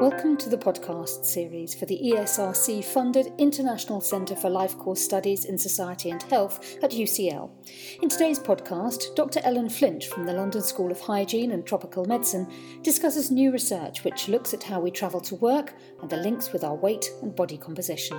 Welcome to the podcast series for the ESRC funded International Centre for Life Course Studies in Society and Health at UCL. In today's podcast, Dr. Ellen Flint from the London School of Hygiene and Tropical Medicine discusses new research which looks at how we travel to work and the links with our weight and body composition.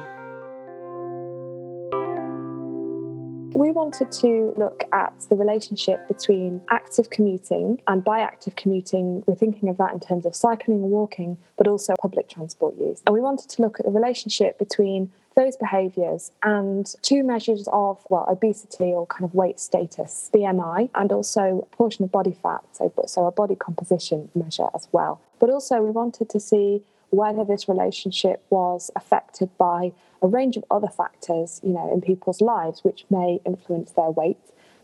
We wanted to look at the relationship between active commuting and by active commuting, we're thinking of that in terms of cycling and walking, but also public transport use. And we wanted to look at the relationship between those behaviours and two measures of well obesity or kind of weight status BMI and also portion of body fat so so a body composition measure as well but also we wanted to see whether this relationship was affected by a range of other factors, you know, in people's lives, which may influence their weight,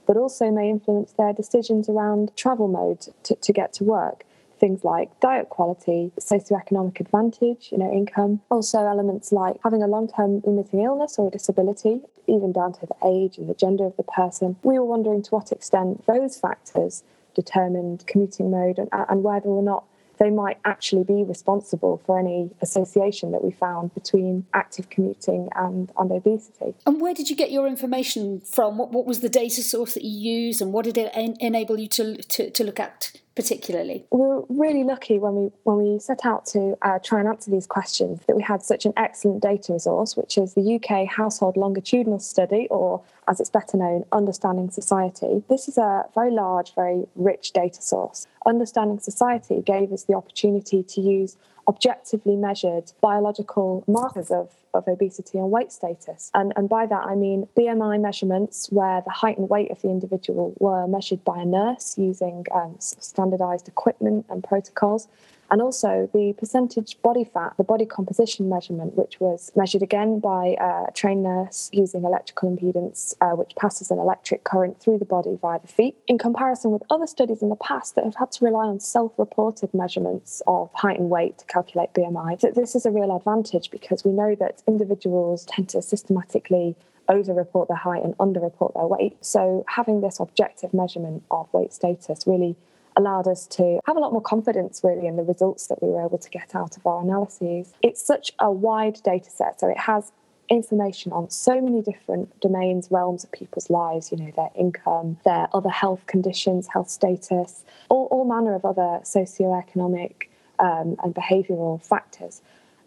but also may influence their decisions around travel mode to, to get to work. Things like diet quality, socioeconomic advantage, you know, income. Also, elements like having a long term limiting illness or a disability, even down to the age and the gender of the person. We were wondering to what extent those factors determined commuting mode and, and whether or not they might actually be responsible for any association that we found between active commuting and, and obesity. And where did you get your information from? What, what was the data source that you used, and what did it en- enable you to, to, to look at particularly? We were really lucky when we when we set out to uh, try and answer these questions that we had such an excellent data resource, which is the UK Household Longitudinal Study, or as it's better known, Understanding Society. This is a very large, very rich data source. Understanding Society gave us the opportunity to use objectively measured biological markers of, of obesity and weight status. And, and by that, I mean BMI measurements where the height and weight of the individual were measured by a nurse using um, standardized equipment and protocols and also the percentage body fat, the body composition measurement, which was measured again by a trained nurse using electrical impedance, uh, which passes an electric current through the body via the feet, in comparison with other studies in the past that have had to rely on self reported measurements of height and weight to calculate BMI. This is a real advantage because we know that individuals tend to systematically over-report their height and under-report their weight. So having this objective measurement of weight status really allowed us to have a lot more confidence really in the results that we were able to get out of our analyses. It's such a wide data set, so it has information on so many different domains, realms of people's lives, you know, their income, their other health conditions, health status, all, all manner of other socioeconomic um, and behavioural factors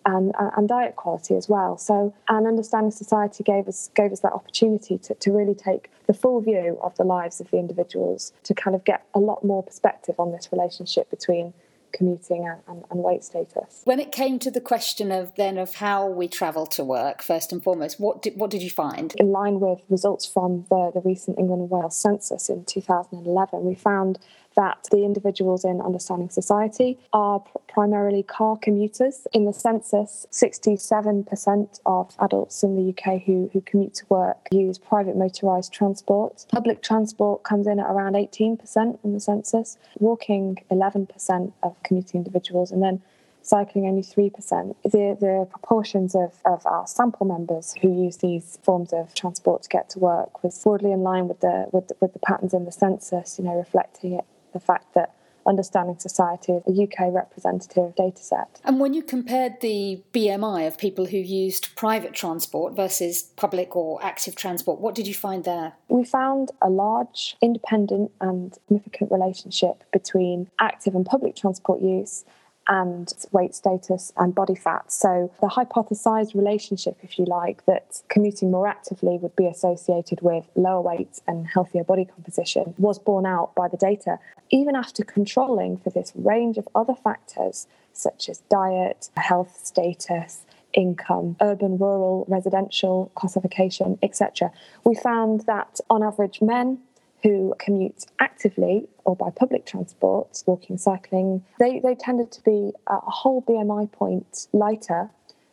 and, uh, and diet quality as well. So, and Understanding Society gave us gave us that opportunity to, to really take the full view of the lives of the individuals to kind of get a lot more perspective on this relationship between commuting and, and, and, weight status. When it came to the question of then of how we travel to work, first and foremost, what did, what did you find? In line with results from the, the recent England and Wales census in 2011, we found that the individuals in Understanding Society are pr- primarily car commuters. In the census, 67% of adults in the UK who, who commute to work use private motorised transport. Public transport comes in at around 18% in the census, walking 11% of commuting individuals, and then cycling only 3%. The, the proportions of, of our sample members who use these forms of transport to get to work was broadly in line with the, with the, with the patterns in the census, you know, reflecting it the fact that Understanding Society is a UK representative data set. And when you compared the BMI of people who used private transport versus public or active transport, what did you find there? We found a large, independent, and significant relationship between active and public transport use and weight status and body fat. So, the hypothesized relationship, if you like, that commuting more actively would be associated with lower weight and healthier body composition was borne out by the data. Even after controlling for this range of other factors, such as diet, health status, income, urban, rural, residential classification, etc., we found that on average, men who commute actively or by public transport, walking, cycling, they, they tended to be a whole BMI point lighter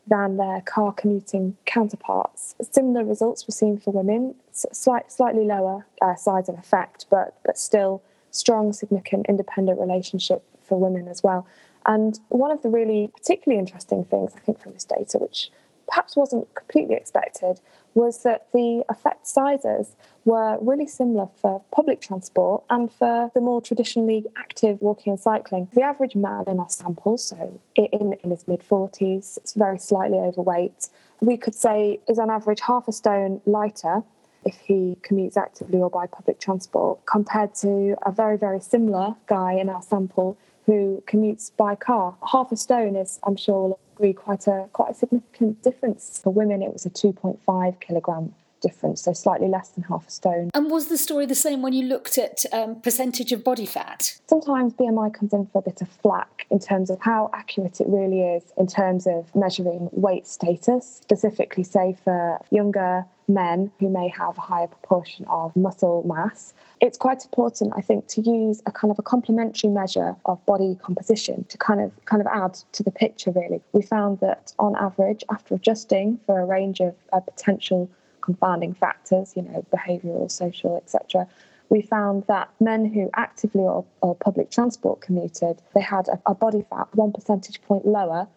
than their car commuting counterparts. Similar results were seen for women, slight, slightly lower uh, size of effect, but, but still strong, significant independent relationship for women as well. And one of the really particularly interesting things, I think, from this data, which perhaps wasn't completely expected was that the effect sizes were really similar for public transport and for the more traditionally active walking and cycling. The average man in our sample, so in, in his mid 40s, it's very slightly overweight, we could say is on average half a stone lighter if he commutes actively or by public transport, compared to a very, very similar guy in our sample who commutes by car. Half a stone is, I'm sure, quite a quite a significant difference. For women, it was a 2.5 kilogram difference, so slightly less than half a stone. And was the story the same when you looked at um, percentage of body fat? Sometimes BMI comes in for a bit of flack in terms of how accurate it really is in terms of measuring weight status, specifically, say, for younger men who may have a higher proportion of muscle mass. It's quite important, I think, to use a kind of a complementary measure of body composition to kind of kind of add to the picture. Really, we found that on average, after adjusting for a range of uh, potential confounding factors, you know, behavioural, social, etc., we found that men who actively or, or public transport commuted, they had a, a body fat one percentage point lower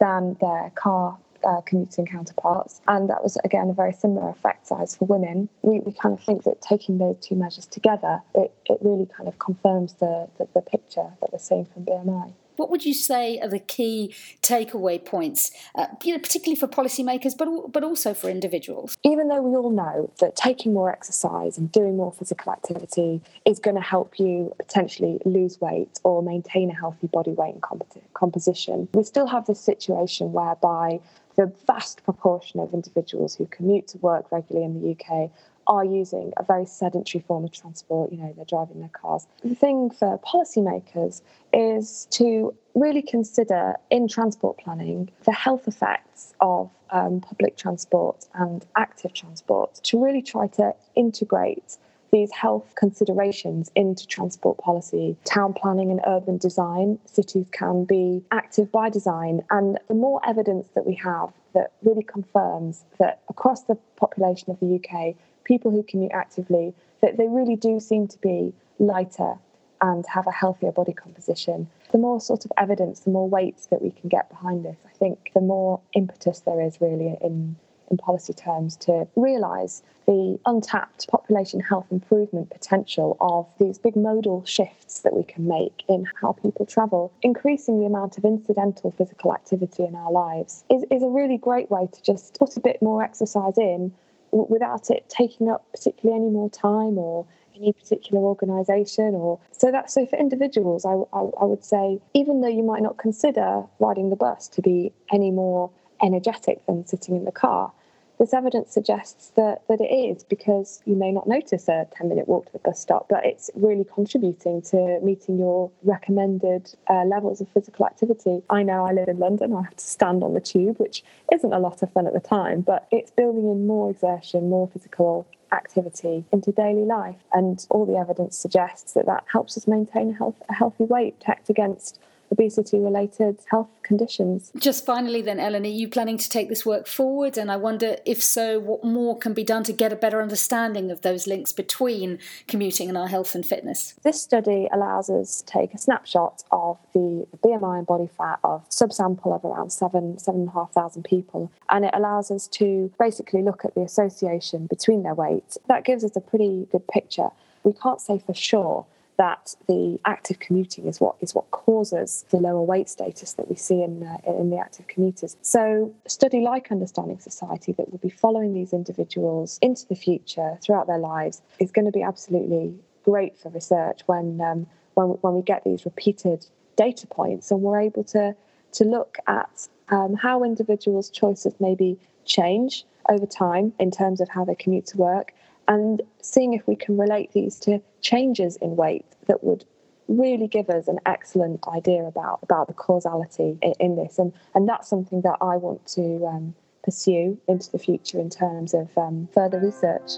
than their car uh, commuting counterparts. And that was, again, a very similar effect size for women. We, we kind of think that taking those two measures together, it, it really kind of confirms the, the, the picture that we're seeing from BMI. What would you say are the key takeaway points, uh, you know, particularly for policymakers, but but also for individuals? Even though we all know that taking more exercise and doing more physical activity is going to help you potentially lose weight or maintain a healthy body weight and comp- composition, we still have this situation whereby the vast proportion of individuals who commute to work regularly in the UK are using a very sedentary form of transport. You know, they're driving their cars. The thing for policymakers is to really consider in transport planning the health effects of um, public transport and active transport to really try to integrate these health considerations into transport policy, town planning and urban design. Cities can be active by design. And the more evidence that we have that really confirms that across the population of the UK, people who commute actively, that they really do seem to be lighter and have a healthier body composition. The more sort of evidence, the more weight that we can get behind this, I think the more impetus there is really in in policy terms to realise the untapped population health improvement potential of these big modal shifts that we can make in how people travel. Increasing the amount of incidental physical activity in our lives is, is a really great way to just put a bit more exercise in without it taking up particularly any more time or any particular organisation or so that so for individuals I, I, I would say even though you might not consider riding the bus to be any more energetic than sitting in the car this evidence suggests that, that it is because you may not notice a 10 minute walk to the bus stop, but it's really contributing to meeting your recommended uh, levels of physical activity. I know I live in London, I have to stand on the tube, which isn't a lot of fun at the time, but it's building in more exertion, more physical activity into daily life. And all the evidence suggests that that helps us maintain health, a healthy weight, protect against obesity related health conditions. Just finally, then, Ellen, are you planning to take this work forward? And I wonder if so, what more can be done to get a better understanding of those links between commuting and our health and fitness? This study allows us to take a snapshot of the, BMI and body fat of a subsample of around seven, seven and a half thousand people. And it allows us to basically look at the association between their weight. That gives us a pretty good picture. We can't say for sure that the active commuting is what is what causes the lower weight status that we see in uh, in the active commuters. So, study like Understanding Society that will be following these individuals into the future throughout their lives is going to be absolutely great for research when um, when when we get these repeated data points and we're able to to look at um, how individuals' choices maybe change over time in terms of how they commute to work and seeing if we can relate these to changes in weight that would really give us an excellent idea about about the causality in, in this and and that's something that I want to um, pursue into the future in terms of um, further research.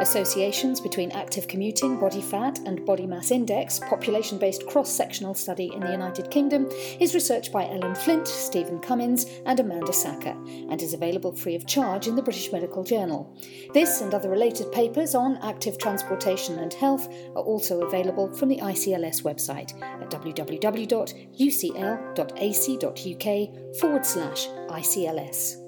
Associations between active commuting, body fat, and body mass index, population based cross sectional study in the United Kingdom, is research by Ellen Flint, Stephen Cummins, and Amanda Sacker, and is available free of charge in the British Medical Journal. This and other related papers on active transportation and health are also available from the ICLS website at www.ucl.ac.uk forward slash ICLS.